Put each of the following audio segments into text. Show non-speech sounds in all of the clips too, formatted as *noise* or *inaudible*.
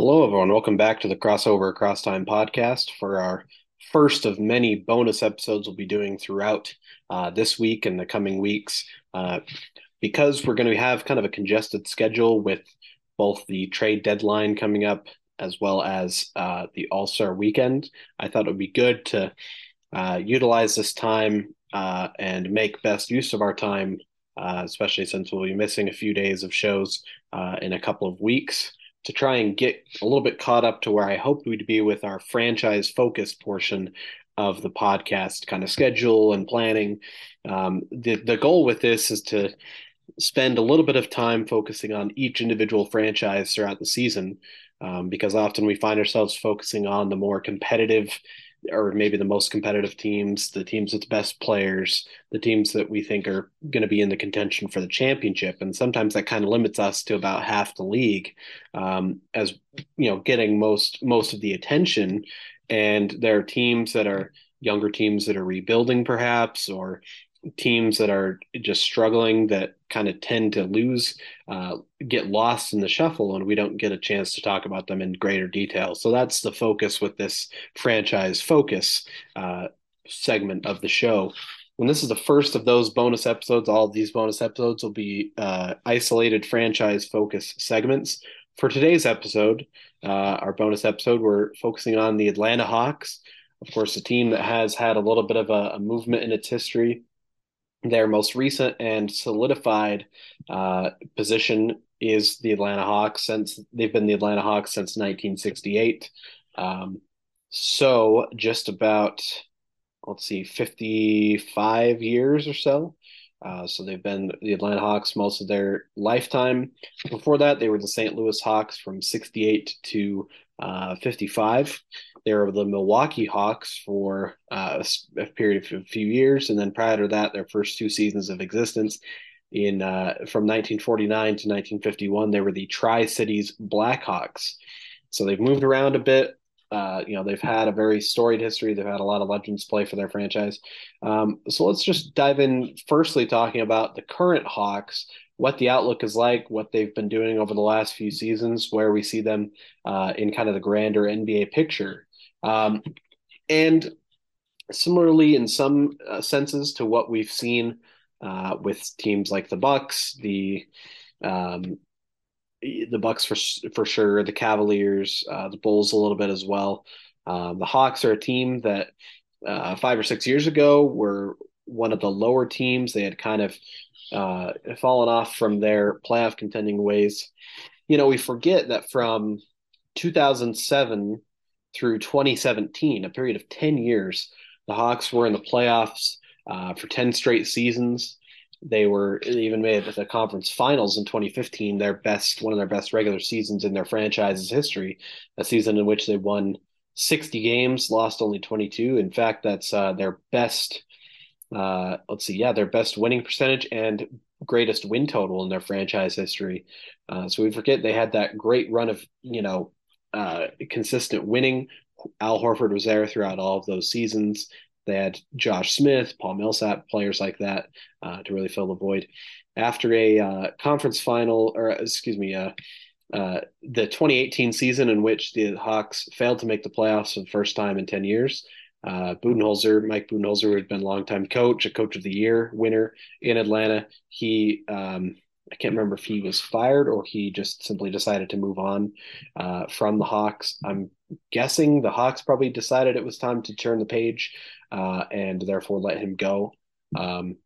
Hello, everyone. Welcome back to the Crossover Across Time podcast for our first of many bonus episodes we'll be doing throughout uh, this week and the coming weeks. Uh, because we're going to have kind of a congested schedule with both the trade deadline coming up as well as uh, the All Star weekend, I thought it would be good to uh, utilize this time uh, and make best use of our time, uh, especially since we'll be missing a few days of shows in a couple of weeks to try and get a little bit caught up to where I hoped we'd be with our franchise focus portion of the podcast kind of schedule and planning. Um, the, the goal with this is to spend a little bit of time focusing on each individual franchise throughout the season um, because often we find ourselves focusing on the more competitive or maybe the most competitive teams, the teams with the best players, the teams that we think are going to be in the contention for the championship. And sometimes that kind of limits us to about half the league um, as, you know, getting most, most of the attention. And there are teams that are younger teams that are rebuilding perhaps, or teams that are just struggling that kind of tend to lose, uh, get lost in the shuffle, and we don't get a chance to talk about them in greater detail. So that's the focus with this franchise focus uh, segment of the show. When this is the first of those bonus episodes, all these bonus episodes will be uh, isolated franchise focus segments. For today's episode, uh, our bonus episode, we're focusing on the Atlanta Hawks. Of course, a team that has had a little bit of a, a movement in its history their most recent and solidified uh, position is the Atlanta Hawks since they've been the Atlanta Hawks since 1968. Um, so just about, let's see, 55 years or so. Uh, so they've been the Atlanta Hawks most of their lifetime. Before that, they were the St. Louis Hawks from 68 to uh, 55. They were the Milwaukee Hawks for uh, a, period of a few years, and then prior to that, their first two seasons of existence in uh, from 1949 to 1951, they were the Tri Cities Blackhawks. So they've moved around a bit. Uh, you know, they've had a very storied history. They've had a lot of legends play for their franchise. Um, so let's just dive in. Firstly, talking about the current Hawks, what the outlook is like, what they've been doing over the last few seasons, where we see them uh, in kind of the grander NBA picture. Um, and similarly, in some uh, senses, to what we've seen uh, with teams like the Bucks, the um, the Bucks for for sure, the Cavaliers, uh, the Bulls a little bit as well. Um, the Hawks are a team that uh, five or six years ago were one of the lower teams. They had kind of uh, fallen off from their playoff contending ways. You know, we forget that from 2007 through 2017, a period of 10 years, the Hawks were in the playoffs uh, for 10 straight seasons. They were they even made the conference finals in 2015, their best, one of their best regular seasons in their franchise's history, a season in which they won 60 games, lost only 22. In fact, that's uh, their best uh, let's see, yeah, their best winning percentage and greatest win total in their franchise history. Uh, so we forget they had that great run of you know uh, consistent winning. Al Horford was there throughout all of those seasons. They had Josh Smith, Paul Millsap, players like that uh, to really fill the void. After a uh, conference final, or excuse me, uh, uh, the 2018 season in which the Hawks failed to make the playoffs for the first time in 10 years, uh, Budenholzer, Mike Budenholzer, who had been longtime coach, a coach of the year winner in Atlanta. He, um, I can't remember if he was fired or he just simply decided to move on uh, from the Hawks. I'm guessing the Hawks probably decided it was time to turn the page uh, and therefore let him go. Um,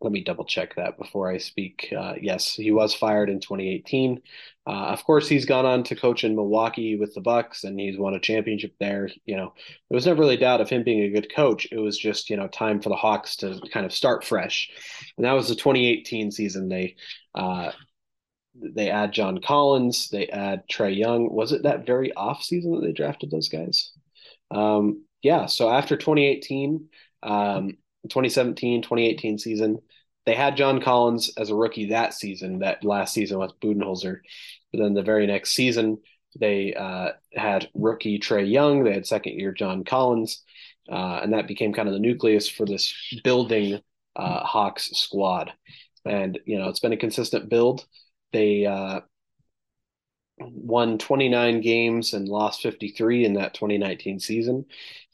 let me double check that before I speak. Uh, yes, he was fired in 2018. Uh, of course, he's gone on to coach in Milwaukee with the Bucks, and he's won a championship there. You know, there was never really doubt of him being a good coach. It was just you know time for the Hawks to kind of start fresh, and that was the 2018 season. They uh, they add John Collins, they add Trae Young. Was it that very off season that they drafted those guys? Um, yeah. So after 2018. Um, 2017 2018 season. They had John Collins as a rookie that season, that last season with Budenholzer. But then the very next season, they uh, had rookie Trae Young. They had second year John Collins. Uh, and that became kind of the nucleus for this building uh, Hawks squad. And, you know, it's been a consistent build. They, uh, won 29 games and lost 53 in that 2019 season.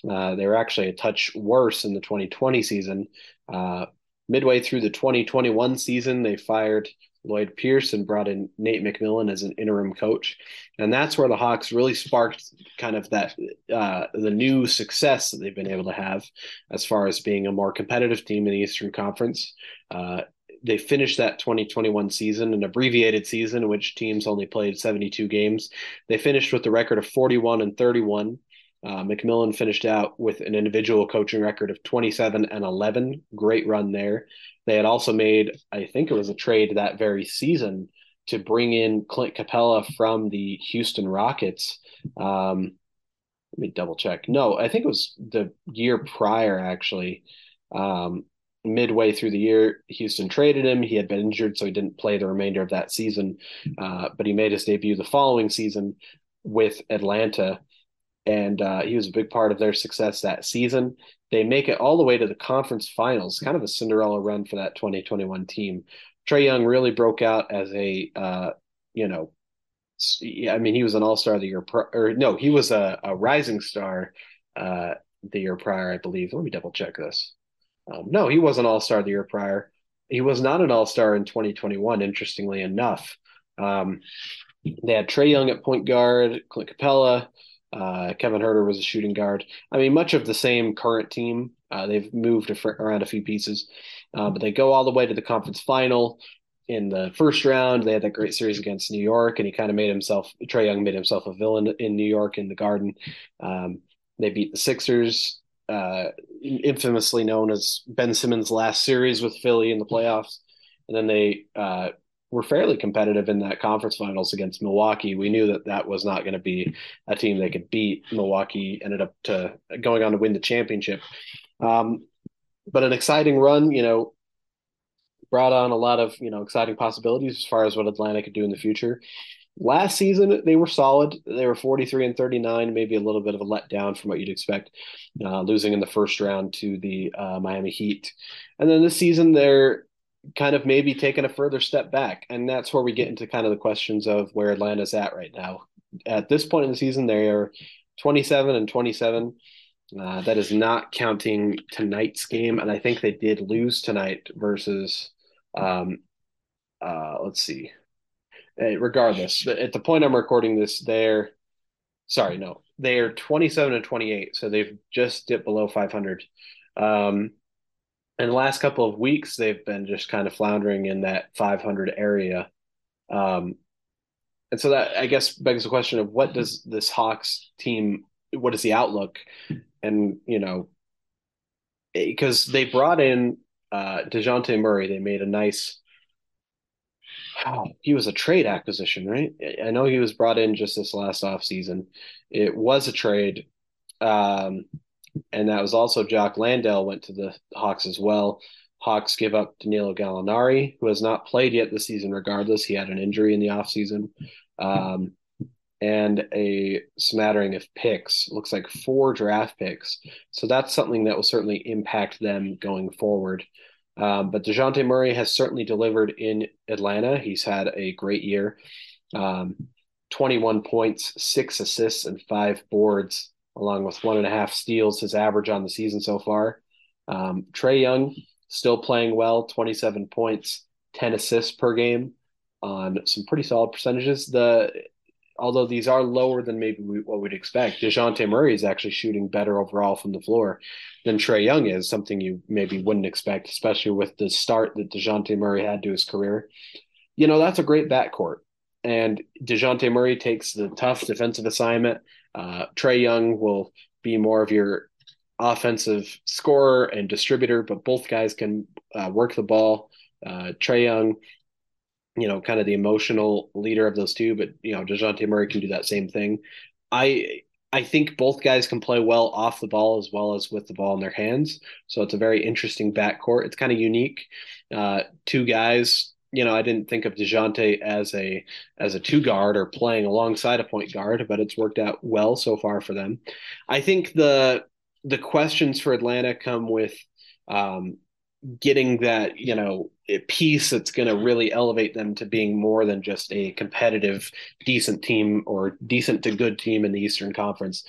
Uh, they were actually a touch worse in the 2020 season. Uh, midway through the 2021 season, they fired Lloyd Pierce and brought in Nate McMillan as an interim coach, and that's where the Hawks really sparked kind of that uh, the new success that they've been able to have as far as being a more competitive team in the Eastern Conference. Uh, they finished that 2021 season, an abbreviated season in which teams only played 72 games. They finished with a record of 41 and 31. Uh, McMillan finished out with an individual coaching record of 27 and 11. Great run there. They had also made, I think it was a trade that very season to bring in Clint Capela from the Houston Rockets. Um, let me double check. No, I think it was the year prior, actually. Um, midway through the year, Houston traded him. He had been injured, so he didn't play the remainder of that season. Uh, but he made his debut the following season with Atlanta, and uh, he was a big part of their success that season. They make it all the way to the conference finals, kind of a Cinderella run for that 2021 team. Trae Young really broke out as a, uh, you know, I mean, he was an All Star the year, or no, he was a, a rising star uh, the year prior, I believe. Let me double check this. Um, no, he was an All Star the year prior. He was not an All Star in 2021. Interestingly enough, um, they had Trae Young at point guard, Clint Capela, uh, Kevin Huerter was a shooting guard. I mean, much of the same current team. Uh, they've moved a fr- around a few pieces, uh, but they go all the way to the conference final. In the first round, they had that great series against New York, and he kind of made himself. Trae Young made himself a villain in New York in the Garden. Um, they beat the Sixers uh, infamously known as Ben Simmons' last series with Philly in the playoffs. And then they uh, were fairly competitive in that conference finals against Milwaukee. We knew that that was not going to be a team they could beat. Milwaukee ended up to going on to win the championship. Um, but an exciting run, you know, brought on a lot of you know exciting possibilities as far as what Atlanta could do in the future. Last season, they were solid. They were 43 and 39, maybe a little bit of a letdown from what you'd expect, uh, losing in the first round to the uh, Miami Heat. And then this season, they're kind of maybe taking a further step back. And that's where we get into kind of the questions of where Atlanta's at right now. At this point in the season, they are 27 and 27. Uh, that is not counting tonight's game. And I think they did lose tonight versus, um, uh, let's see, regardless, at the point I'm recording this, they're sorry, no, they're 27 and 28, so they've just dipped below 500. Um, and the last couple of weeks, they've been just kind of floundering in that 500 area. Um, and so that I guess begs the question of what does this Hawks team, what is the outlook? And, you know, because they brought in uh, DeJounte Murray, they made a nice Oh, he was a trade acquisition, right? I know he was brought in just this last offseason. It was a trade. Um, and that was also Jock Landale went to the Hawks as well. Hawks give up Danilo Gallinari, who has not played yet this season, regardless. He had an injury in the offseason. Um, and a smattering of picks. Looks like four draft picks. So that's something that will certainly impact them going forward. Um, but DeJounte Murray has certainly delivered in Atlanta. He's had a great year. Um, 21 points, six assists, and five boards, along with one and a half steals, his average on the season so far. Um, Trae Young still playing well, 27 points, 10 assists per game on some pretty solid percentages. The although these are lower than maybe we, what we'd expect, DeJounte Murray is actually shooting better overall from the floor than Trae Young is, something you maybe wouldn't expect, especially with the start that DeJounte Murray had to his career. You know, that's a great backcourt. And DeJounte Murray takes the tough defensive assignment. Uh, Trae Young will be more of your offensive scorer and distributor, but both guys can uh, work the ball. Uh, Trae Young you know, kind of the emotional leader of those two, but you know, DeJounte Murray can do that same thing. I I think both guys can play well off the ball as well as with the ball in their hands. So it's a very interesting backcourt. It's kind of unique. Uh, two guys, you know, I didn't think of DeJounte as a as a two guard or playing alongside a point guard, but it's worked out well so far for them. I think the the questions for Atlanta come with um, getting that, you know, piece that's going to really elevate them to being more than just a competitive, decent team or decent to good team in the Eastern Conference.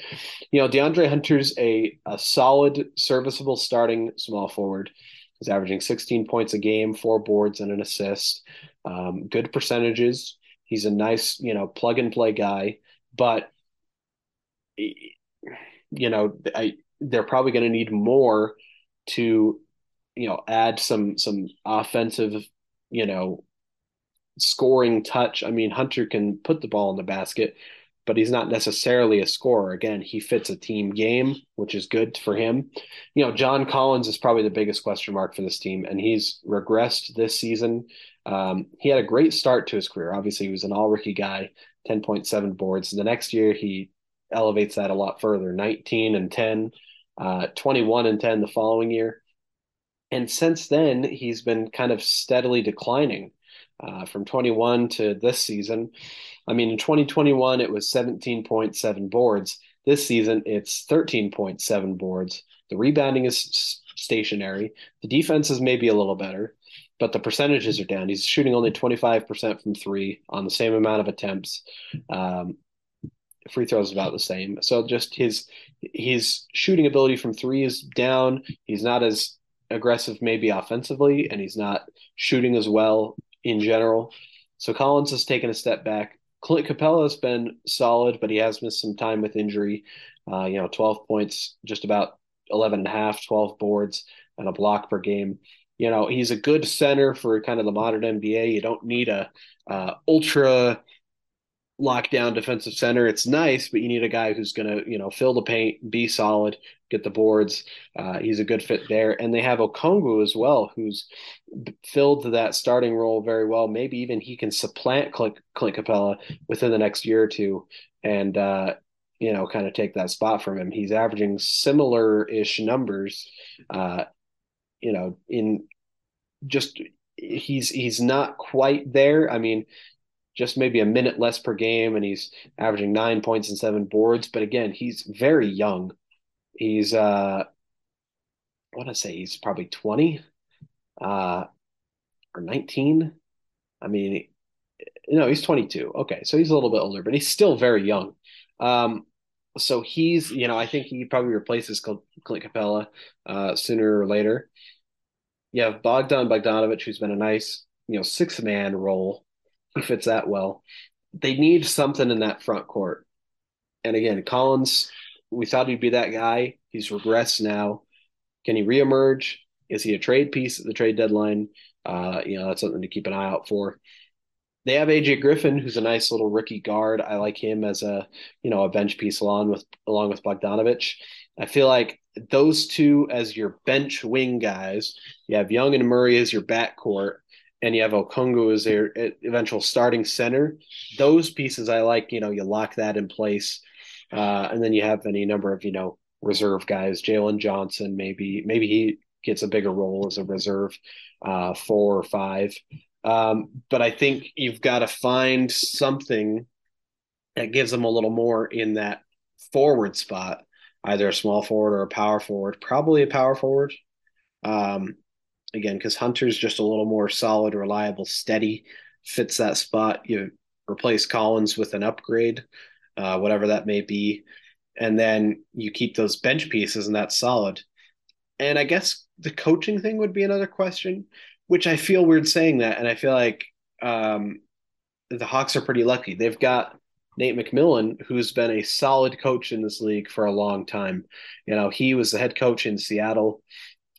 You know, DeAndre Hunter's a, a solid, serviceable starting small forward. He's averaging 16 points a game, four boards, and an assist. Um, good percentages. He's a nice, you know, plug and play guy, but you know, I they're probably going to need more to you know add some some offensive you know scoring touch. I mean hunter can put the ball in the basket but he's not necessarily a scorer. Again he fits a team game which is good for him. You know john collins is probably the biggest question mark for this team and he's regressed this season. Um, he had a great start to his career. Obviously he was an all rookie guy 10.7 boards. The next year he elevates that a lot further 19 and 10 uh, 21 and 10 the following year and since then, he's been kind of steadily declining uh, from 21 to this season. I mean, in 2021, it was 17.7 boards. This season, it's 13.7 boards. The rebounding is stationary. The defense is maybe a little better, but the percentages are down. He's shooting only 25% from three on the same amount of attempts. Um, free throws about the same. So just his his shooting ability from three is down. He's not as aggressive maybe offensively, and he's not shooting as well in general. So Collins has taken a step back. Clint Capela has been solid, but he has missed some time with injury. Uh, you know, 12 points, just about 11 and a half, 12 boards, and a block per game. You know, he's a good center for kind of the modern NBA. You don't need a uh, ultra lockdown defensive center. It's nice, but you need a guy who's going to, you know, fill the paint, be solid, get the boards. Uh, he's a good fit there. And they have Okongwu as well, who's filled that starting role very well. Maybe even he can supplant Clint, Clint Capela within the next year or two and, uh, you know, kind of take that spot from him. He's averaging similar ish numbers, uh, you know, in just he's he's not quite there. I mean, just maybe a minute less per game, and he's averaging nine points and seven boards. But again, he's very young. He's uh, I want to say he's probably twenty, uh, or nineteen. I mean, no, he's twenty two. Okay, so he's a little bit older, but he's still very young. Um, so he's, you know, I think he probably replaces Clint Capela uh, sooner or later. You have Bogdan Bogdanovic, who's been a nice, you know, six man role fits that well. They need something in that front court. And again, Collins, we thought he'd be that guy. He's regressed now. Can he reemerge? Is he a trade piece at the trade deadline? Uh, you know, that's something to keep an eye out for. They have AJ Griffin, who's a nice little rookie guard. I like him as a, you know, a bench piece along with along with Bogdanovic. I feel like those two as your bench wing guys. You have Young and Murray as your backcourt and you have Okongwu as their eventual starting center. Those pieces I like. You know, you lock that in place, uh, and then you have any number of you know reserve guys. Jalen Johnson, maybe maybe he gets a bigger role as a reserve, uh, four or five. Um, but I think you've got to find something that gives them a little more in that forward spot, either a small forward or a power forward. Probably a power forward. Um, again because Hunter's just a little more solid, reliable, steady, fits that spot. You replace Collins with an upgrade, uh, whatever that may be, and then you keep those bench pieces, and that's solid. And I guess the coaching thing would be another question, which I feel weird saying that, and I feel like um, the Hawks are pretty lucky. They've got Nate McMillan, who's been a solid coach in this league for a long time. You know, he was the head coach in Seattle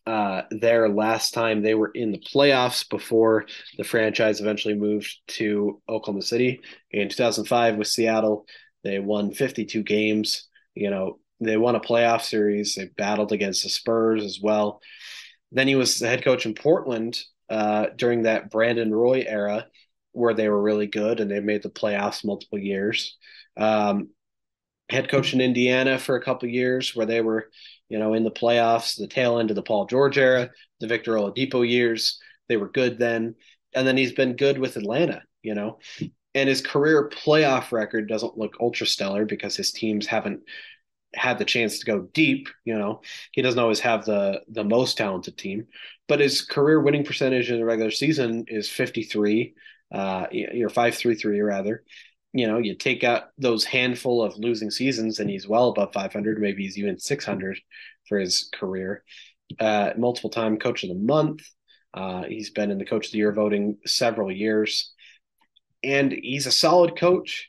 uh, there last time they were in the playoffs before the franchise eventually moved to Oklahoma City in 2005 with Seattle. They won 52 games. You know, they won a playoff series. They battled against the Spurs as well. Then he was the head coach in Portland uh, during that Brandon Roy era, where they were really good and they made the playoffs multiple years. Um, head coach in Indiana for a couple years, where they were you know, in the playoffs, the tail end of the Paul George era, the Victor Oladipo years. They were good then. And then he's been good with Atlanta, you know. And his career playoff record doesn't look ultra stellar because his teams haven't had the chance to go deep. You know, he doesn't always have the the most talented team, but his career winning percentage in the regular season is 53. Uh, three three rather. You know, you take out those handful of losing seasons, and he's well above 500. Maybe he's even 600 for his career. Uh, multiple time coach of the month. Uh, he's been in the coach of the year voting several years, and he's a solid coach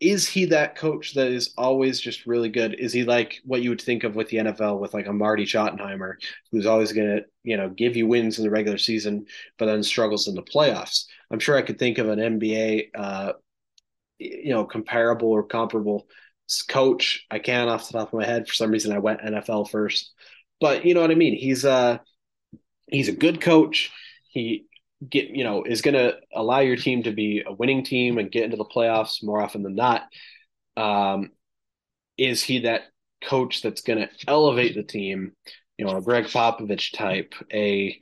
is he that coach that is always just really good? Is he like what you would think of with the NFL with like a Marty Schottenheimer, who's always going to, you know, give you wins in the regular season, but then struggles in the playoffs? I'm sure I could think of an NBA, uh, you know, comparable or comparable coach. I can't off the top of my head. For some reason, I went NFL first, but you know what I mean. He's a uh, he's a good coach. He get you know is going to allow your team to be a winning team and get into the playoffs more often than not um, is he that coach that's going to elevate the team you know a gregg popovich type a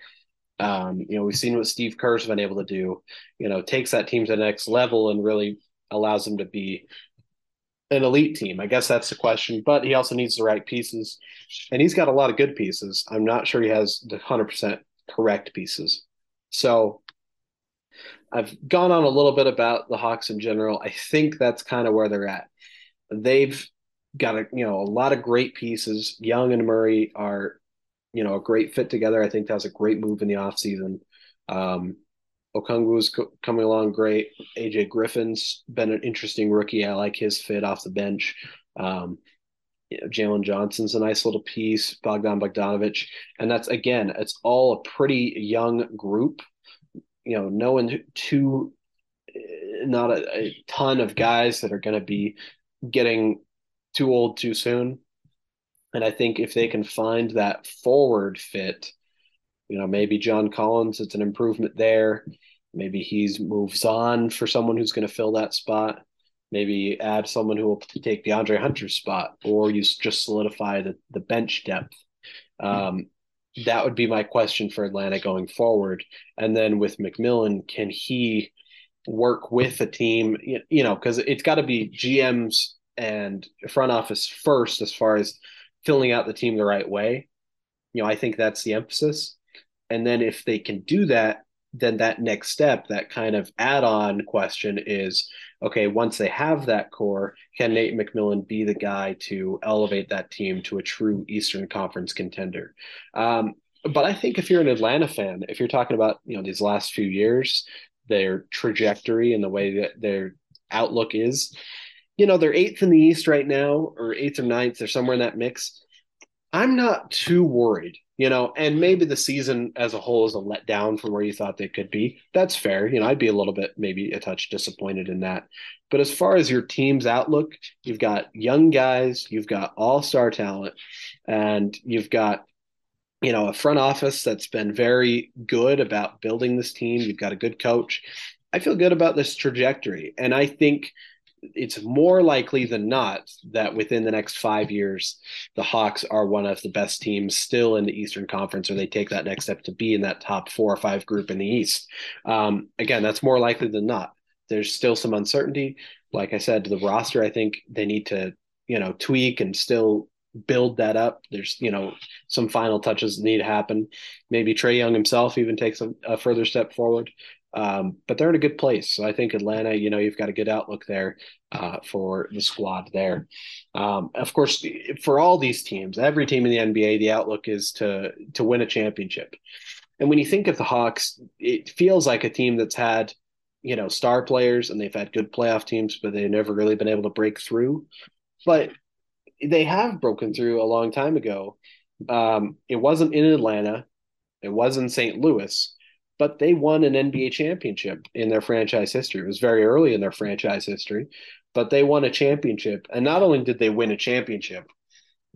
um, you know we've seen what steve kerr's been able to do you know takes that team to the next level and really allows them to be an elite team i guess that's the question but he also needs the right pieces and he's got a lot of good pieces i'm not sure he has the 100% correct pieces so I've gone on a little bit about the Hawks in general. I think that's kind of where they're at. They've got a you know a lot of great pieces. Young and Murray are you know a great fit together. I think that was a great move in the offseason. Um, Okongwu's co- coming along great. AJ Griffin's been an interesting rookie. I like his fit off the bench. Um, you know, Jalen Johnson's a nice little piece, Bogdan Bogdanovic, and that's again, it's all a pretty young group. You know, no one too, not a, a ton of guys that are going to be getting too old too soon. And I think if they can find that forward fit, you know, maybe John Collins, it's an improvement there. Maybe he's moves on for someone who's going to fill that spot maybe add someone who will take DeAndre Hunter's spot, or you just solidify the, the bench depth. Um, that would be my question for Atlanta going forward. And then with McMillan, can he work with a team? You know, because it's got to be GMs and front office first as far as filling out the team the right way. You know, I think that's the emphasis. And then if they can do that, then that next step, that kind of add on question is okay, once they have that core, can Nate McMillan be the guy to elevate that team to a true Eastern Conference contender? Um, but I think if you're an Atlanta fan, if you're talking about you know these last few years, their trajectory and the way that their outlook is, you know they're eighth in the East right now, or eighth or ninth, they're somewhere in that mix. I'm not too worried you know, and maybe the season as a whole is a letdown from where you thought they could be. That's fair. You know, I'd be a little bit, maybe a touch disappointed in that. But as far as your team's outlook, you've got young guys, you've got all star talent, and you've got, you know, a front office that's been very good about building this team. You've got a good coach. I feel good about this trajectory. And I think it's more likely than not that within the next five years, the Hawks are one of the best teams still in the Eastern Conference, or they take that next step to be in that top four or five group in the East. Um, again, that's more likely than not. There's still some uncertainty. Like I said, the roster, I think they need to, you know, tweak and still build that up. There's, you know, some final touches need to happen. Maybe Trae Young himself even takes a, a further step forward. Um, but they're in a good place. So I think Atlanta, you know, you've got a good outlook there uh, for the squad there. Um, of course, for all these teams, every team in the NBA, the outlook is to to win a championship. And when you think of the Hawks, it feels like a team that's had, you know, star players and they've had good playoff teams, but they've never really been able to break through. But they have broken through a long time ago. Um, it wasn't in Atlanta. It was in St. Louis but they won an NBA championship in their franchise history. It was very early in their franchise history, but they won a championship. And not only did they win a championship,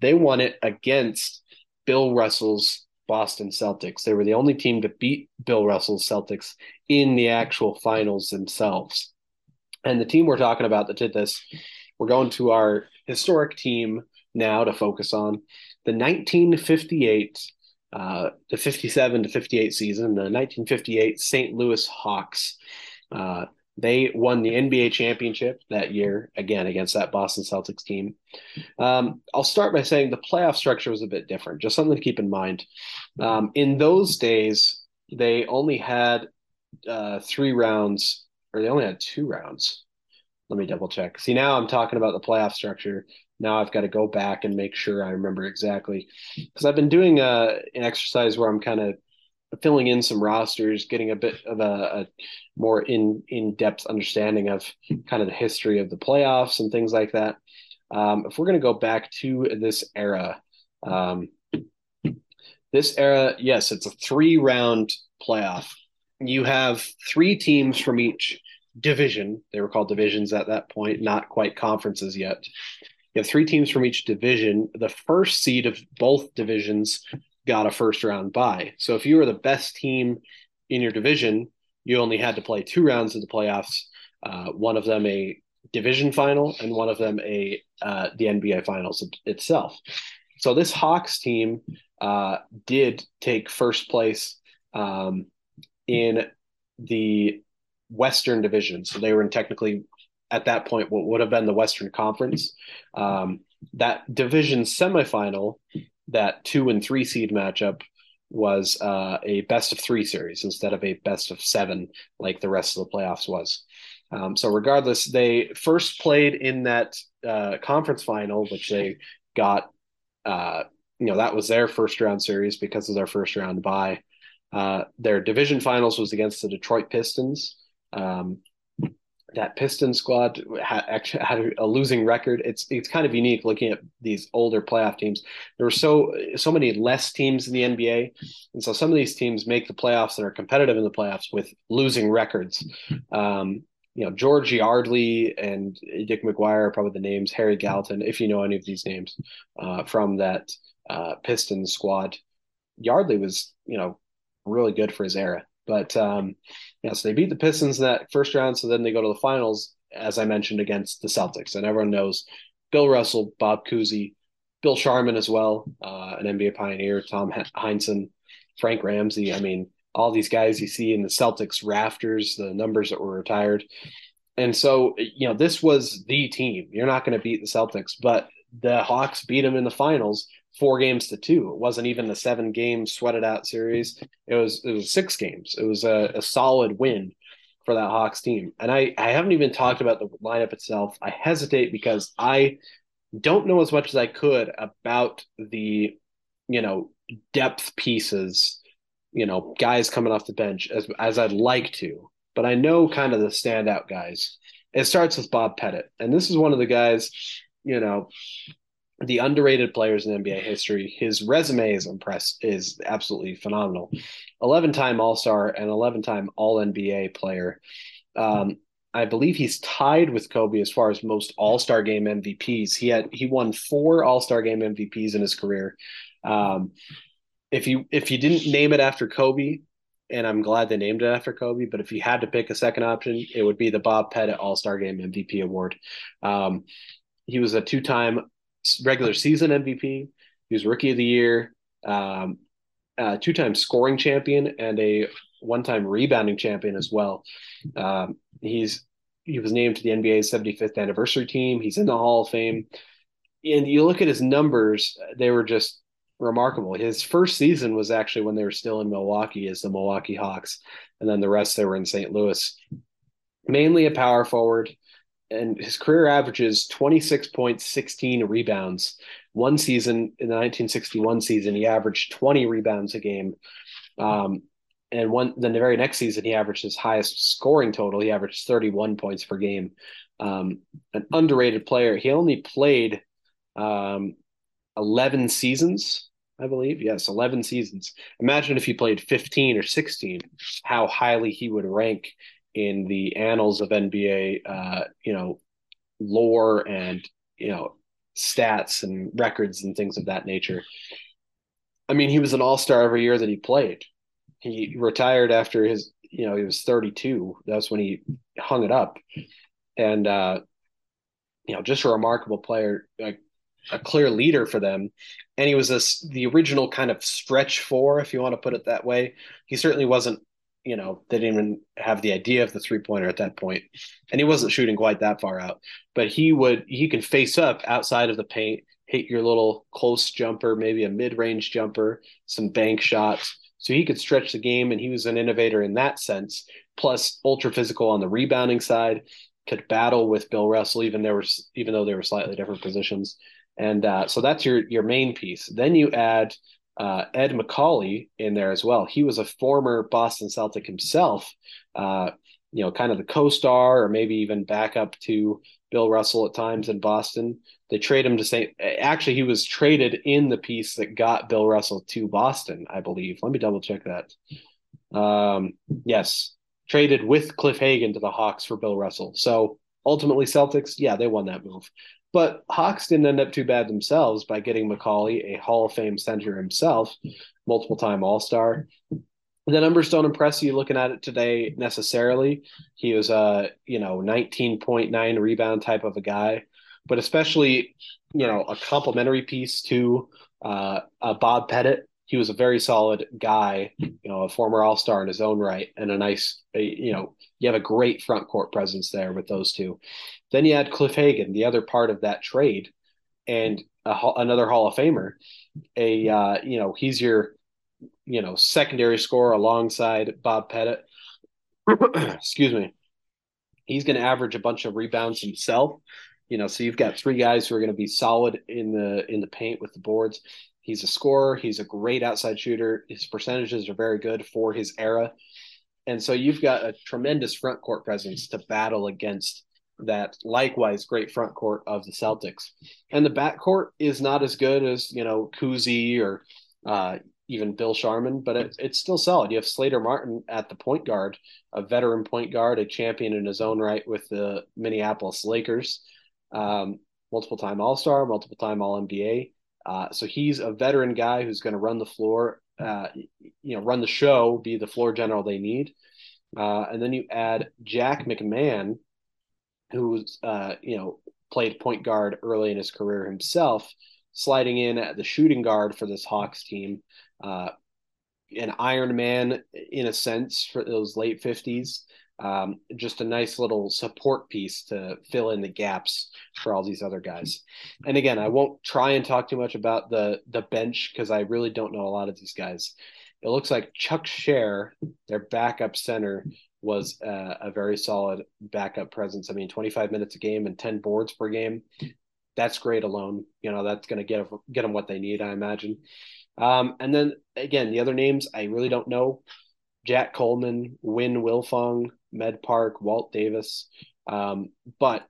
they won it against Bill Russell's Boston Celtics. They were the only team to beat Bill Russell's Celtics in the actual finals themselves. And the team we're talking about that did this, we're going to our historic team now to focus on the 1958 uh, the 57 to 58 season, the 1958 St. Louis Hawks. Uh, They won the NBA championship that year, again, against that Boston Celtics team. Um, I'll start by saying the playoff structure was a bit different, just something to keep in mind. Um, in those days, they only had uh, three rounds, or they only had two rounds. Let me double check. See, now I'm talking about the playoff structure. Now I've got to go back and make sure I remember exactly because I've been doing uh, an exercise where I'm kind of filling in some rosters, getting a bit of a, a more in in depth understanding of kind of the history of the playoffs and things like that. Um, if we're going to go back to this era, um, this era, yes, it's a three round playoff. You have three teams from each division. They were called divisions at that point, not quite conferences yet. You have three teams from each division. The first seed of both divisions got a first round bye. So if you were the best team in your division, you only had to play two rounds of the playoffs. Uh, one of them a division final, and one of them a uh, the NBA Finals itself. So this Hawks team uh, did take first place um, in the Western Division. So they were in technically at that point what would have been the Western Conference. Um, that division semifinal, that two and three seed matchup, was uh, a best of three series instead of a best of seven like the rest of the playoffs was. Um, so regardless, they first played in that uh, conference final, which they got. Uh, you know that was their first round series because of their first round bye. Uh, their division finals was against the Detroit Pistons. Um, that Piston squad had actually had a losing record. It's it's kind of unique looking at these older playoff teams. There were so so many less teams in the NBA, and so some of these teams make the playoffs and are competitive in the playoffs with losing records. Um, you know, George Yardley and Dick McGuire are probably the names. Harry Gallatin, if you know any of these names uh, from that uh, Pistons squad. Yardley was you know really good for his era. But um, yeah, so they beat the Pistons in that first round. So then they go to the finals, as I mentioned, against the Celtics. And everyone knows Bill Russell, Bob Cousy, Bill Sharman as well, uh, an NBA pioneer, Tom Heinsohn, Frank Ramsey. I mean, all these guys you see in the Celtics rafters, the numbers that were retired. And so, you know, this was the team. You're not going to beat the Celtics, but the Hawks beat them in the finals four games to two. It wasn't even a seven game sweated out series. It was it was six games. It was a, a solid win for that Hawks team. And I, I haven't even talked about the lineup itself. I hesitate because I don't know as much as I could about the, you know, depth pieces, you know, guys coming off the bench as as I'd like to. But I know kind of the standout guys. It starts with Bob Pettit. And this is one of the guys, you know, the underrated players in NBA history. His resume is impress is absolutely phenomenal. Eleven time All Star and eleven time All NBA player. Um, I believe he's tied with Kobe as far as most All Star Game MVPs. He had he won four All Star Game MVPs in his career. Um, if you if you didn't name it after Kobe, and I'm glad they named it after Kobe, but if you had to pick a second option, it would be the Bob Pettit All Star Game MVP award. Um, he was a two time regular season MVP. He was Rookie of the Year, um, two time scoring champion, and a one time rebounding champion as well. Um, he's he was named to the NBA's 75th anniversary team. He's in the Hall of Fame. And you look at his numbers, they were just remarkable. His first season was actually when they were still in Milwaukee as the Milwaukee Hawks, and then the rest they were in St. Louis. Mainly a power forward, and his career averages 26 points, 16 rebounds. One season in the 1961 season, he averaged 20 rebounds a game. Um, and one then the very next season, he averaged his highest scoring total. He averaged 31 points per game. Um, an underrated player. He only played um, 11 seasons, I believe. Yes, 11 seasons. Imagine if he played 15 or 16, how highly he would rank in the annals of NBA, uh, you know, lore and you know stats and records and things of that nature. I mean, he was an all star every year that he played. He retired after his, you know, he was 32. That's when he hung it up, and uh, you know, just a remarkable player, a, a clear leader for them. And he was this the original kind of stretch four, if you want to put it that way. He certainly wasn't you know, they didn't even have the idea of the three pointer at that point, and he wasn't shooting quite that far out. But he would he can face up outside of the paint, hit your little close jumper, maybe a mid range jumper, some bank shots. So he could stretch the game, and he was an innovator in that sense. Plus, ultra physical on the rebounding side, could battle with Bill Russell, even there was even though they were slightly different positions. And uh, so that's your your main piece. Then you add uh, Ed Macauley in there as well. He was a former Boston Celtic himself, uh, you know, kind of the co-star or maybe even backup to Bill Russell at times in Boston. They trade him to St. Actually, he was traded in the piece that got Bill Russell to Boston, I believe. Let me double check that. Um, yes, traded with Cliff Hagan to the Hawks for Bill Russell. So ultimately, Celtics, yeah, they won that move. But Hawks didn't end up too bad themselves by getting Macauley, a Hall of Fame center himself, multiple time All Star. The numbers don't impress you looking at it today necessarily. He was a you know 19.9 rebound type of a guy, but especially you know a complementary piece to uh, Bob Pettit. He was a very solid guy, you know, a former All Star in his own right, and a nice, you know, you have a great front court presence there with those two. Then you add Cliff Hagan, the other part of that trade, and a, another Hall of Famer. A uh, you know he's your you know secondary scorer alongside Bob Pettit. *clears throat* Excuse me. He's going to average a bunch of rebounds himself. You know, so you've got three guys who are going to be solid in the in the paint with the boards. He's a scorer. He's a great outside shooter. His percentages are very good for his era. And so you've got a tremendous front court presence to battle against that likewise great front court of the Celtics. And the back court is not as good as, you know, Cousy or uh, even Bill Sharman, but it, it's still solid. You have Slater Martin at the point guard, a veteran point guard, a champion in his own right with the Minneapolis Lakers, um, multiple time All Star, multiple time All NBA. Uh, so he's a veteran guy who's going to run the floor, uh, you know, run the show, be the floor general they need. Uh, and then you add Jack McMahon, who's uh, you know played point guard early in his career himself, sliding in at the shooting guard for this Hawks team. Uh, an Iron Man in a sense for those late fifties. Um, just a nice little support piece to fill in the gaps for all these other guys. And again, I won't try and talk too much about the the bench because I really don't know a lot of these guys. It looks like Chuck Share, their backup center, was uh, a very solid backup presence. I mean, 25 minutes a game and 10 boards per game. That's great alone. You know, that's going to get get them what they need, I imagine. Um, and then again, the other names I really don't know: Jack Coleman, Win Wilfong, Med Park, Walt Davis. Um, but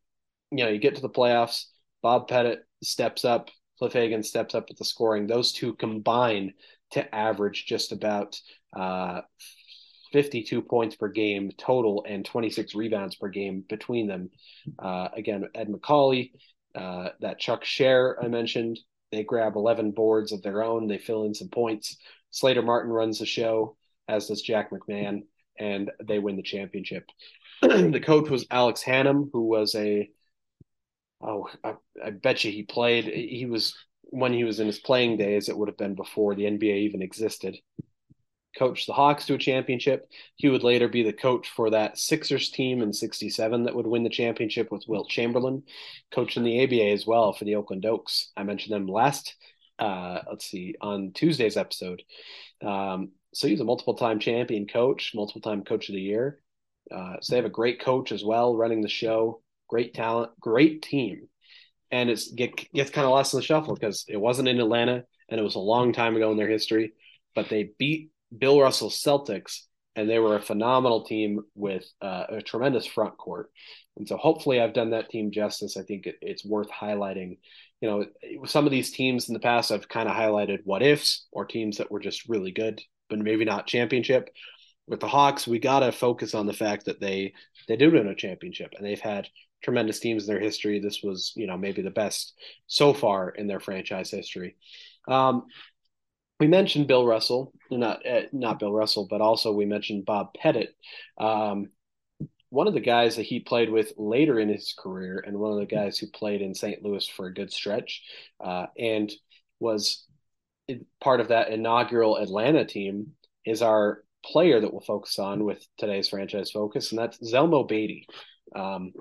you know, you get to the playoffs. Bob Pettit steps up. Cliff Hagan steps up with the scoring. Those two combine to average just about uh, 52 points per game total and 26 rebounds per game between them. Uh, again, Ed Macauley, uh, that Chuck Share I mentioned, they grab 11 boards of their own. They fill in some points. Slater Martin runs the show, as does Jack McMahon, and they win the championship. *clears throat* the coach was Alex Hannum, who was a oh, I, I bet you he played. He was when he was in his playing days. It would have been before the NBA even existed coached the Hawks to a championship. He would later be the coach for that Sixers team in 67 that would win the championship with Wilt Chamberlain, coached in the ABA as well for the Oakland Oaks. I mentioned them last, uh, let's see, on Tuesday's episode. Um, so he's a multiple time champion coach, multiple time coach of the year. Uh, so they have a great coach as well running the show, great talent, great team. And it's get, gets kind of lost in the shuffle because it wasn't in Atlanta and it was a long time ago in their history, but they beat Bill Russell Celtics, and they were a phenomenal team with uh, a tremendous front court. And so hopefully I've done that team justice. I think it, it's worth highlighting. You know, some of these teams in the past I've kind of highlighted what ifs or teams that were just really good, but maybe not championship. With the Hawks, we got to focus on the fact that they they did win a championship and they've had tremendous teams in their history. This was, you know, maybe the best so far in their franchise history. Um, we mentioned Bill Russell, not uh, not Bill Russell, but also we mentioned Bob Pettit. Um, one of the guys that he played with later in his career, and one of the guys who played in St. Louis for a good stretch, uh, and was part of that inaugural Atlanta team, is our player that we'll focus on with today's franchise focus, and that's Zelmo Beaty. Um,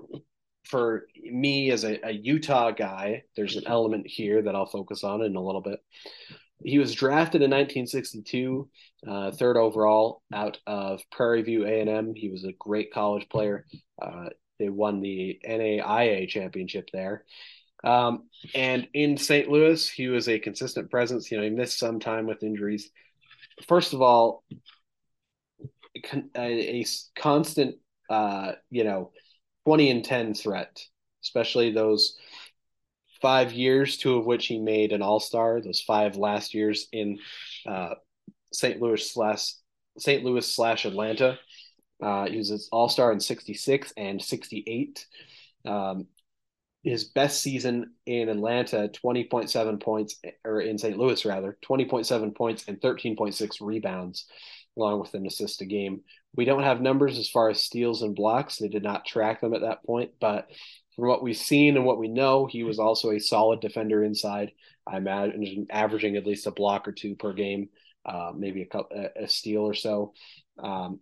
for me as a, a, Utah guy, there's an element here that I'll focus on in a little bit. He was drafted in 1962, uh, third overall out of Prairie View A&M. He was a great college player. Uh, they won the NAIA championship there. Um, and in St. Louis, he was a consistent presence. You know, he missed some time with injuries. First of all, a, a constant, uh, you know, 20 and 10 threat, especially those five years, two of which he made an all star, those five last years in uh, St. Louis slash St. Louis slash Atlanta. Uh, he was an all star in 66 and 68. Um, his best season in Atlanta, 20.7 points, or in St. Louis rather, 20.7 points and 13.6 rebounds, along with an assist a game. We don't have numbers as far as steals and blocks. They did not track them at that point, but from what we've seen and what we know, he was also a solid defender inside. I imagine averaging at least a block or two per game, uh, maybe a, couple, a steal or so. Um,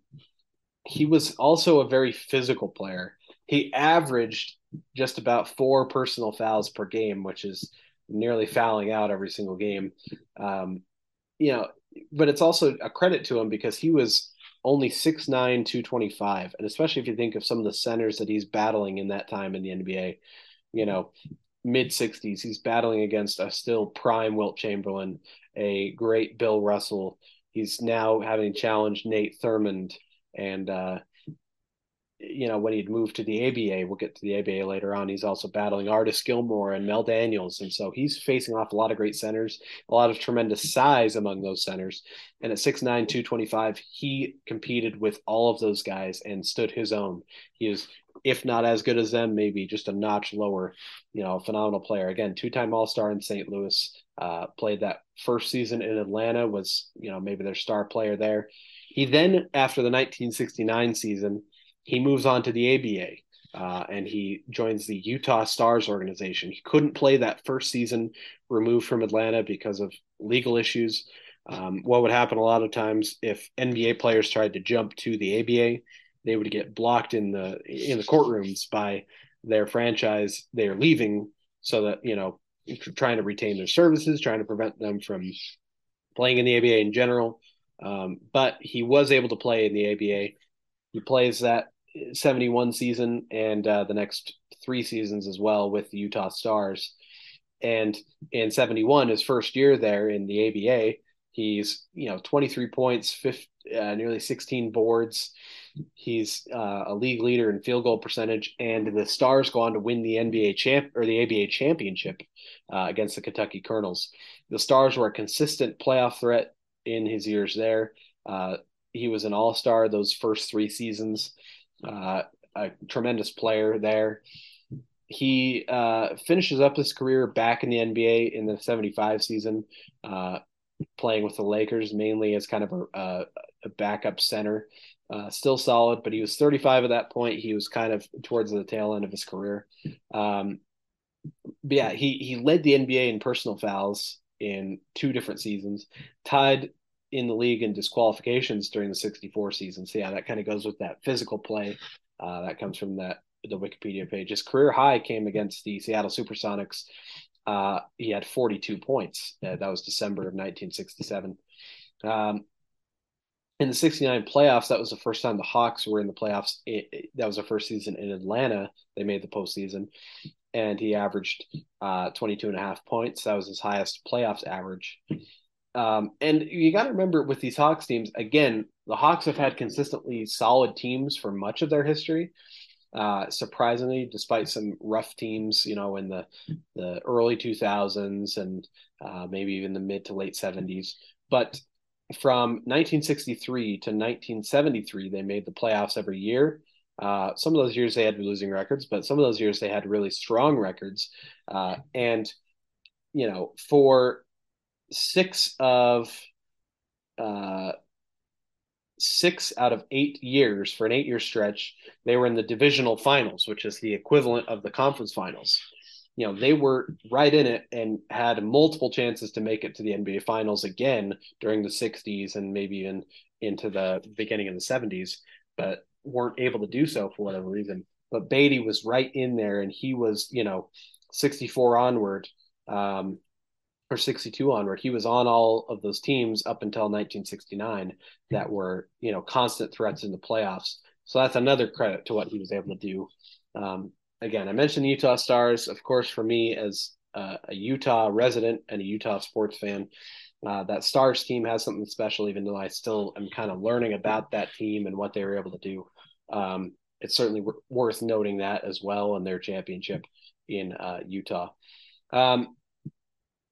he was also a very physical player. He averaged just about four personal fouls per game, which is nearly fouling out every single game. Um, you know, but it's also a credit to him because he was only 6'9, 225. And especially if you think of some of the centers that he's battling in that time in the NBA, you know, mid 60s, he's battling against a still prime Wilt Chamberlain, a great Bill Russell. He's now having challenged Nate Thurmond and uh, you know, when he'd moved to the ABA, we'll get to the ABA later on. He's also battling Artis Gilmore and Mel Daniels. And so he's facing off a lot of great centers, a lot of tremendous size among those centers. And at 6'9, 225, he competed with all of those guys and stood his own. He is, if not as good as them, maybe just a notch lower, you know, phenomenal player. Again, two time All Star in St. Louis, uh, played that first season in Atlanta, was, you know, maybe their star player there. He then, after the 1969 season, he moves on to the ABA. Uh, and he joins the Utah Stars organization. He couldn't play that first season removed from Atlanta because of legal issues. Um, what would happen a lot of times if NBA players tried to jump to the ABA, they would get blocked in the in the courtrooms by their franchise. They are leaving so that you know trying to retain their services, trying to prevent them from playing in the ABA in general. Um, but he was able to play in the ABA. He plays that 71 season and uh, the next three seasons as well with the Utah Stars. And in 71, his first year there in the ABA, he's, you know, 23 points, 50, uh, nearly 16 boards. He's uh, a league leader in field goal percentage, and the Stars go on to win the NBA champ or the ABA championship uh, against the Kentucky Colonels. The Stars were a consistent playoff threat in his years there. He was an All Star those first three seasons uh, a tremendous player there. He uh, finishes up his career back in the NBA in the 75 season, uh, playing with the Lakers mainly as kind of a, a backup center. Uh, still solid, but he was 35 at that point. He was kind of towards the tail end of his career. Um, yeah, he he led the NBA in personal fouls in two different seasons, tied in the league in disqualifications during the 64 season. So yeah, that kind of goes with that physical play. Uh, that comes from that the Wikipedia page. His career high came against the Seattle Supersonics. Uh, he had 42 points. Uh, that was December of 1967. Um, in the 69 playoffs, that was the first time the Hawks were in the playoffs. It, it, that was the first season in Atlanta. They made the postseason. And he averaged uh, 22 and a half points. That was his highest playoffs average. Um, and you got to remember with these Hawks teams, again, the Hawks have had consistently solid teams for much of their history. Uh, surprisingly, despite some rough teams, you know, in the the early 2000s and uh, maybe even the mid to late 70s. But from 1963 to 1973, they made the playoffs every year. Uh, some of those years they had losing records, but some of those years they had really strong records. Uh, and you know, for six of uh, six out of eight years for an eight year stretch, they were in the divisional finals, which is the equivalent of the conference finals. You know, they were right in it and had multiple chances to make it to the NBA finals again during the 60s and maybe even into the beginning of the 70s, but weren't able to do so for whatever reason. But Beaty was right in there, and he was, you know, 64 onward, um, or 62 onward. He was on all of those teams up until 1969 that were, you know, constant threats in the playoffs. So that's another credit to what he was able to do. Um, again, I mentioned the Utah Stars. Of course, for me as uh, a Utah resident and a Utah sports fan, uh, that Stars team has something special, even though I still am kind of learning about that team and what they were able to do. Um, it's certainly w- worth noting that as well in their championship in uh, Utah. Um,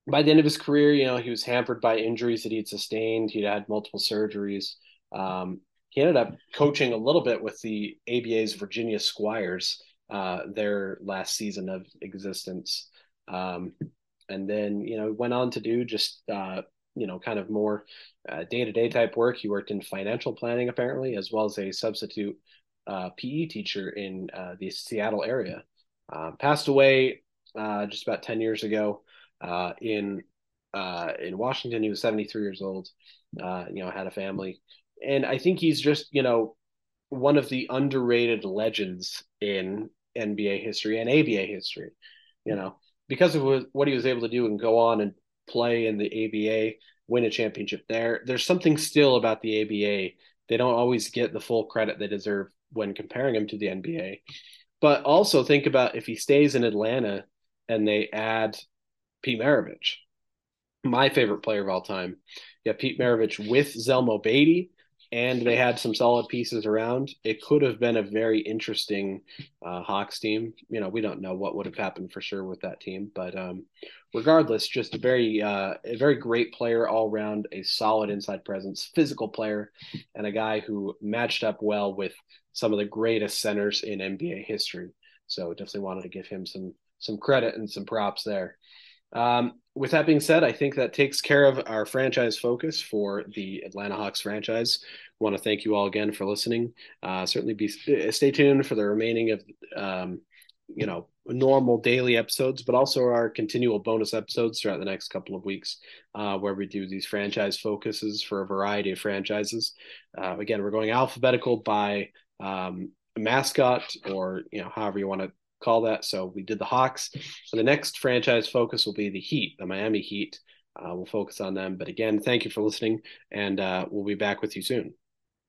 by the end of his career, you know, he was hampered by injuries that he'd sustained. He'd had multiple surgeries. Um, he ended up coaching a little bit with the ABA's Virginia Squires uh, their last season of existence. Um, and then, you know, went on to do just, uh, you know, kind of more day to day type work. He worked in financial planning, apparently, as well as a substitute uh, PE teacher in uh, the Seattle area. Uh, passed away uh, just about 10 years ago uh, in in Washington. He was 73 years old, you know, had a family. And I think he's just, you know, one of the underrated legends in NBA history and ABA history, you know, because of what he was able to do and go on and play in the ABA, win a championship there. There's something still about the ABA. They don't always get the full credit they deserve when comparing him to the NBA. But also think about if he stays in Atlanta and they add Pete Maravich, my favorite player of all time. Yeah, Pete Maravich with Zelmo Beaty and they had some solid pieces around. It could have been a very interesting uh, Hawks team. You know, we don't know what would have happened for sure with that team, but um, regardless, just a very, uh, a very great player all around, a solid inside presence, physical player, and a guy who matched up well with some of the greatest centers in NBA history. So definitely wanted to give him some some credit and some props there. Um, with that being said, I think that takes care of our franchise focus for the Atlanta Hawks franchise. Want to thank you all again for listening. Uh, certainly, be stay tuned for the remaining of um, you know normal daily episodes, but also our continual bonus episodes throughout the next couple of weeks, uh, where we do these franchise focuses for a variety of franchises. Uh, again, we're going alphabetical by um, mascot or you know however you want to call that. So we did the Hawks. So the next franchise focus will be the Heat, the Miami Heat. Uh, we'll focus on them. But again, thank you for listening, and uh, we'll be back with you soon.